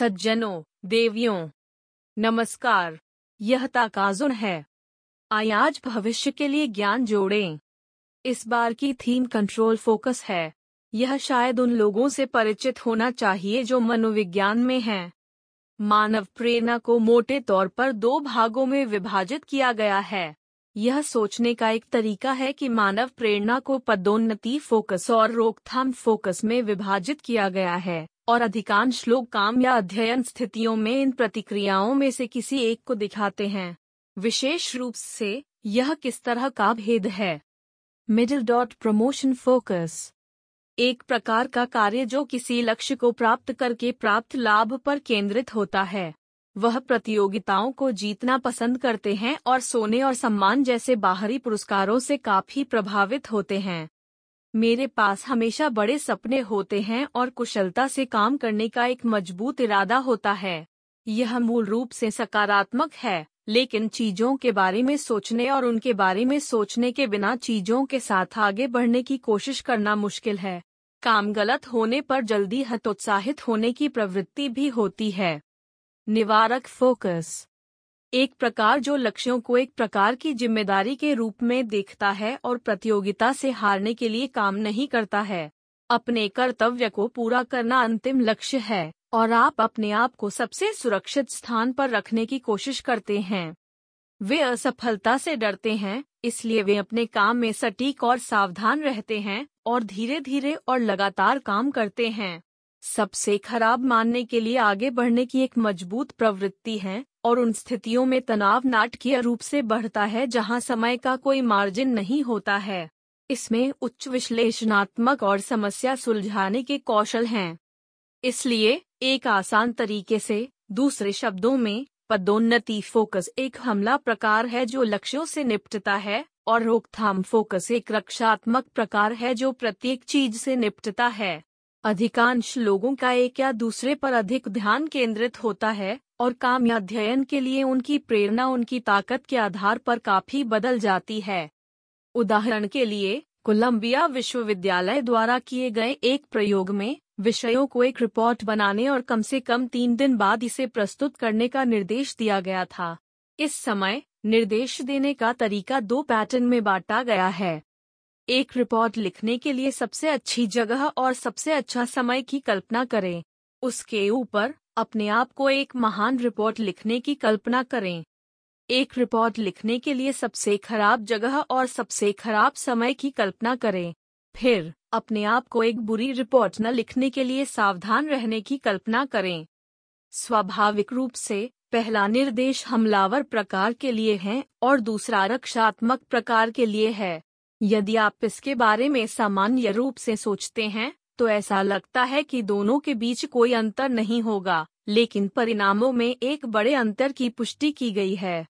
सज्जनों, देवियों, नमस्कार, यह ताकाजुन है। आज भविष्य के लिए ज्ञान जोड़ें। इस बार की थीम कंट्रोल फोकस है। यह शायद उन लोगों से परिचित होना चाहिए जो मनोविज्ञान में हैं। मानव प्रेरणा को मोटे तौर पर दो भागों में विभाजित किया गया है। यह सोचने का एक तरीका है कि मानव प्रेरणा को पदोन्नति फोकस और रोकथाम फोकस में विभाजित किया गया है। और अधिकांश लोग काम या अध्ययन स्थितियों में इन प्रतिक्रियाओं में से किसी एक को दिखाते हैं। विशेष रूप से, यह किस तरह का भेद है? मिडिल डॉट प्रमोशन फोकस एक प्रकार का कार्य जो किसी लक्ष्य को प्राप्त करके प्राप्त लाभ पर केंद्रित होता है। वह प्रतियोगिताओं को जीतना पसंद करते हैं और सोने और सम्मान जैसे बाहरी पुरस्कारों से काफ़ी प्रभावित होते हैं। मेरे पास हमेशा बड़े सपने होते हैं और कुशलता से काम करने का एक मज़बूत इरादा होता है। यह मूल रूप से सकारात्मक है, लेकिन चीज़ों के बारे में सोचने और उनके बारे में सोचने के बिना चीज़ों के साथ आगे बढ़ने की कोशिश करना मुश्किल है। काम गलत होने पर जल्दी हतोत्साहित होने की प्रवृत्ति भी होती है। निवारक फोकस। एक प्रकार जो लक्ष्यों को एक प्रकार की ज़िम्मेदारी के रूप में देखता है और प्रतियोगिता से हारने के लिए काम नहीं करता है। अपने कर्तव्य को पूरा करना अंतिम लक्ष्य है, और आप अपने आप को सबसे सुरक्षित स्थान पर रखने की कोशिश करते हैं। वे असफलता से डरते हैं, इसलिए वे अपने काम में सटीक और सावधान रहते हैं और धीरे धीरे और लगातार काम करते हैं। सबसे खराब मानने के लिए आगे बढ़ने की एक मज़बूत प्रवृत्ति है और उन स्थितियों में तनाव नाटकीय रूप से बढ़ता है जहाँ समय का कोई मार्जिन नहीं होता है। इसमें उच्च विश्लेषणात्मक और समस्या सुलझाने के कौशल हैं। इसलिए, एक आसान तरीके से, दूसरे शब्दों में, पदोन्नति फोकस एक हमला प्रकार है जो लक्ष्यों से निपटता है, और रोकथाम फोकस एक रक्षात्मक प्रकार है जो प्रत्येक चीज़ से निपटता है। अधिकांश लोगों का एक या दूसरे पर अधिक ध्यान केंद्रित होता है और काम या अध्ययन के लिए उनकी प्रेरणा उनकी ताकत के आधार पर काफ़ी बदल जाती है। उदाहरण के लिए, कोलंबिया विश्वविद्यालय द्वारा किए गए एक प्रयोग में विषयों को एक रिपोर्ट बनाने और कम से कम तीन दिन बाद इसे प्रस्तुत करने का निर्देश दिया गया था। इस समय, निर्देश देने का तरीका दो पैटर्न में बांटा गया है। एक रिपोर्ट लिखने के लिए सबसे अच्छी जगह और सबसे अच्छा समय की कल्पना करें। उसके ऊपर अपने आप को एक महान रिपोर्ट लिखने की कल्पना करें। एक रिपोर्ट लिखने के लिए सबसे खराब जगह और सबसे खराब समय की कल्पना करें। फिर, अपने आप को एक बुरी रिपोर्ट न लिखने के लिए सावधान रहने की कल्पना करें। स्वाभाविक रूप से, पहला निर्देश हमलावर प्रकार के लिए है और दूसरा रक्षात्मक प्रकार के लिए है। यदि आप इसके बारे में सामान्य रूप से सोचते हैं तो ऐसा लगता है कि दोनों के बीच कोई अंतर नहीं होगा, लेकिन परिणामों में एक बड़े अंतर की पुष्टि की गई है।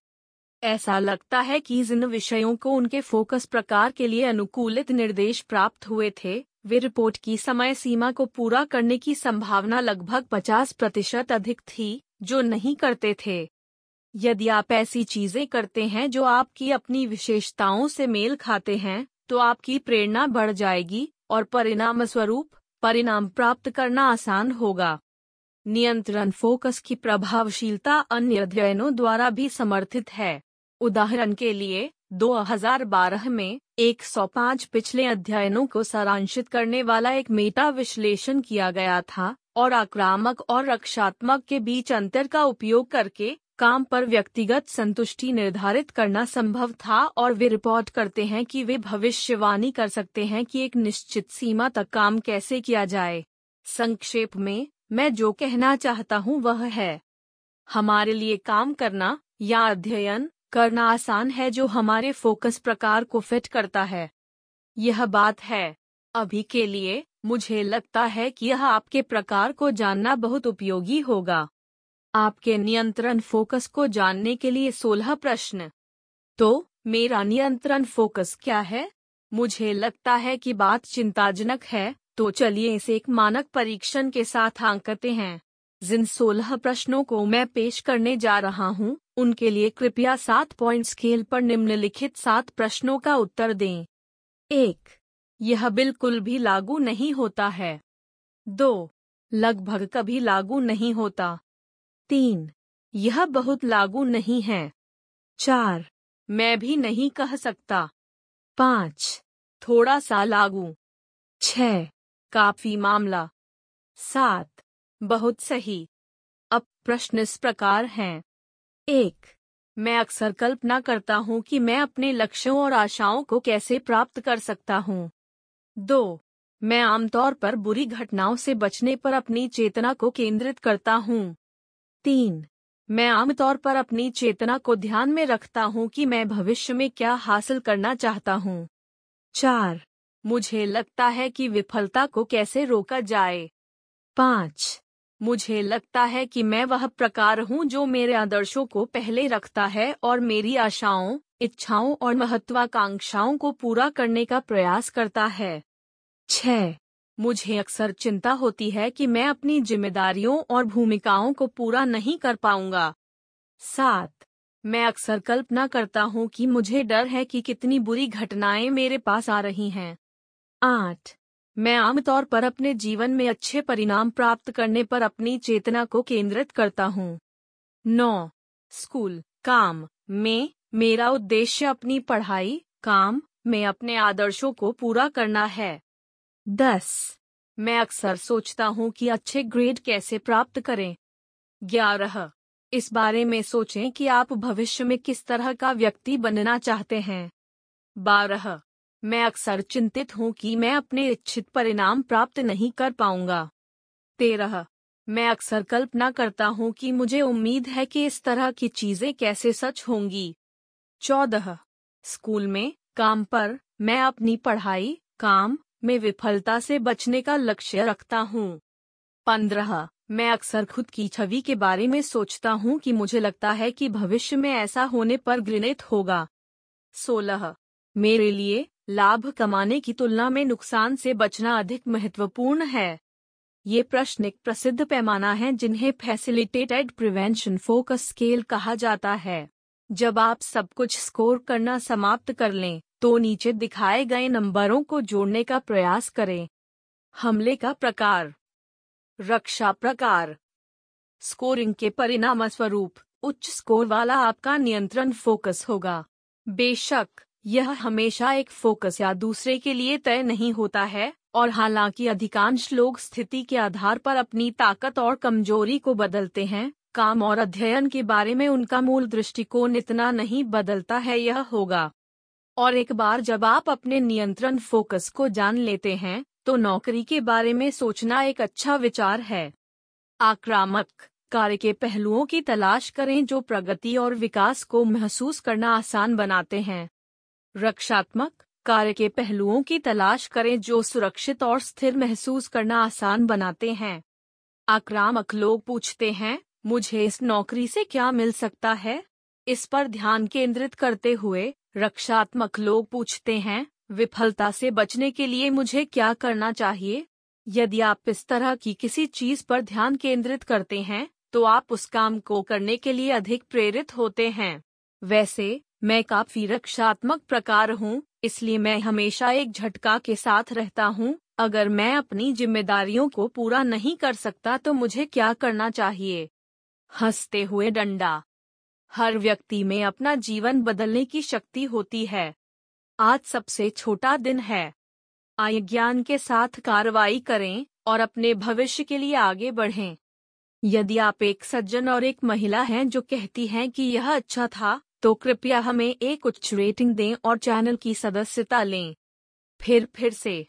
ऐसा लगता है कि जिन विषयों को उनके फोकस प्रकार के लिए अनुकूलित निर्देश प्राप्त हुए थे, वे रिपोर्ट की समय सीमा को पूरा करने की संभावना लगभग 50 प्रतिशत अधिक थी, जो नहीं करते थे। यदि आप ऐसी चीज़ें करते हैं जो आपकी अपनी विशेषताओं से मेल खाते हैं तो आपकी प्रेरणा बढ़ जाएगी, और परिणाम स्वरूप परिणाम प्राप्त करना आसान होगा। नियंत्रण फोकस की प्रभावशीलता अन्य अध्ययनों द्वारा भी समर्थित है। उदाहरण के लिए 2012 में 105 पिछले अध्ययनों को सारांशित करने वाला एक मेटा विश्लेषण किया गया था, और आक्रामक और रक्षात्मक के बीच अंतर का उपयोग करके काम पर व्यक्तिगत संतुष्टि निर्धारित करना संभव था और वे रिपोर्ट करते हैं कि वे भविष्यवाणी कर सकते हैं कि एक निश्चित सीमा तक काम कैसे किया जाए। संक्षेप में, मैं जो कहना चाहता हूँ वह है, हमारे लिए काम करना या अध्ययन करना आसान है जो हमारे फोकस प्रकार को फिट करता है। यह बात है। अभी के लिए मुझे लगता है कि यह आपके प्रकार को जानना बहुत उपयोगी होगा। आपके नियंत्रण फोकस को जानने के लिए सोलह प्रश्न। तो मेरा नियंत्रण फोकस क्या है? मुझे लगता है कि बात चिंताजनक है तो चलिए इसे एक मानक परीक्षण के साथ आंकते हैं। जिन सोलह प्रश्नों को मैं पेश करने जा रहा हूँ, उनके लिए कृपया सात पॉइंट स्केल पर निम्नलिखित सात प्रश्नों का उत्तर दें। एक यह बिल्कुल भी लागू नहीं होता है। दो लगभग कभी लागू नहीं होता। तीन। यह बहुत लागू नहीं है। चार। मैं भी नहीं कह सकता। पाँच। थोड़ा सा लागू। छ। काफ़ी मामला। सात। बहुत सही। अब प्रश्न इस प्रकार हैं। एक। मैं अक्सर कल्पना करता हूँ कि मैं अपने लक्ष्यों और आशाओं को कैसे प्राप्त कर सकता हूँ। दो। मैं आमतौर पर बुरी घटनाओं से बचने पर अपनी चेतना को केंद्रित करता हूँ। तीन। मैं आमतौर पर अपनी चेतना को ध्यान में रखता हूँ कि मैं भविष्य में क्या हासिल करना चाहता हूँ। चार। मुझे लगता है कि विफलता को कैसे रोका जाए। पाँच। मुझे लगता है कि मैं वह प्रकार हूँ जो मेरे आदर्शों को पहले रखता है और मेरी आशाओं, इच्छाओं और महत्वाकांक्षाओं को पूरा करने का प्रयास करता है। छः। मुझे अक्सर चिंता होती है कि मैं अपनी जिम्मेदारियों और भूमिकाओं को पूरा नहीं कर पाऊँगा। सात, मैं अक्सर कल्पना करता हूँ कि मुझे डर है कि कितनी बुरी घटनाएँ मेरे पास आ रही हैं। आठ, मैं आमतौर पर अपने जीवन में अच्छे परिणाम प्राप्त करने पर अपनी चेतना को केंद्रित करता हूँ। नौ, स्कूल, काम, में, मेरा उद्देश्य अपनी पढ़ाई, काम, में अपने आदर्शों को पूरा करना है। दस। मैं अक्सर सोचता हूँ कि अच्छे ग्रेड कैसे प्राप्त करें। ग्यारह। इस बारे में सोचें कि आप भविष्य में किस तरह का व्यक्ति बनना चाहते हैं। बारह। मैं अक्सर चिंतित हूँ कि मैं अपने इच्छित परिणाम प्राप्त नहीं कर पाऊँगा। तेरह। मैं अक्सर कल्पना करता हूँ कि मुझे उम्मीद है कि इस तरह की चीज़ें कैसे सच होंगी। चौदह। स्कूल में, काम पर, मैं अपनी पढ़ाई, काम में विफलता से बचने का लक्ष्य रखता हूँ। पंद्रह, मैं अक्सर खुद की छवि के बारे में सोचता हूँ कि मुझे लगता है कि भविष्य में ऐसा होने पर घृणित होगा। सोलह, मेरे लिए लाभ कमाने की तुलना में नुकसान से बचना अधिक महत्वपूर्ण है। ये प्रश्न एक प्रसिद्ध पैमाना है जिन्हें फैसिलिटेटेड प्रिवेंशन फोकस स्केल कहा जाता है। जब आप सब कुछ स्कोर करना समाप्त कर लें तो नीचे दिखाए गए नंबरों को जोड़ने का प्रयास करें। हमले का प्रकार। रक्षा प्रकार। स्कोरिंग के परिणाम स्वरूप उच्च स्कोर वाला आपका नियंत्रण फोकस होगा। बेशक, यह हमेशा एक फोकस या दूसरे के लिए तय नहीं होता है, और हालाँकि अधिकांश लोग स्थिति के आधार पर अपनी ताकत और कमज़ोरी को बदलते हैं, काम और अध्ययन के बारे में उनका मूल दृष्टिकोण इतना नहीं बदलता है, यह होगा। और एक बार जब आप अपने नियंत्रण फोकस को जान लेते हैं तो नौकरी के बारे में सोचना एक अच्छा विचार है। आक्रामक कार्य के पहलुओं की तलाश करें जो प्रगति और विकास को महसूस करना आसान बनाते हैं। रक्षात्मक कार्य के पहलुओं की तलाश करें जो सुरक्षित और स्थिर महसूस करना आसान बनाते हैं। आक्रामक लोग पूछते हैं, मुझे इस नौकरी से क्या मिल सकता है? इस पर ध्यान केंद्रित करते हुए रक्षात्मक लोग पूछते हैं, विफलता से बचने के लिए मुझे क्या करना चाहिए? यदि आप इस तरह की किसी चीज़ पर ध्यान केंद्रित करते हैं तो आप उस काम को करने के लिए अधिक प्रेरित होते हैं। वैसे, मैं काफ़ी रक्षात्मक प्रकार हूँ, इसलिए मैं हमेशा एक झटका के साथ रहता हूँ। अगर मैं अपनी जिम्मेदारियों को पूरा नहीं कर सकता तो मुझे क्या करना चाहिए? हँसते हुए डंडा। हर व्यक्ति में अपना जीवन बदलने की शक्ति होती है। आज सबसे छोटा दिन है। आय ज्ञान के साथ कार्रवाई करें और अपने भविष्य के लिए आगे बढ़ें। यदि आप एक सज्जन और एक महिला हैं जो कहती हैं कि यह अच्छा था तो कृपया हमें एक उच्च रेटिंग दें और चैनल की सदस्यता लें। फिर फिर से।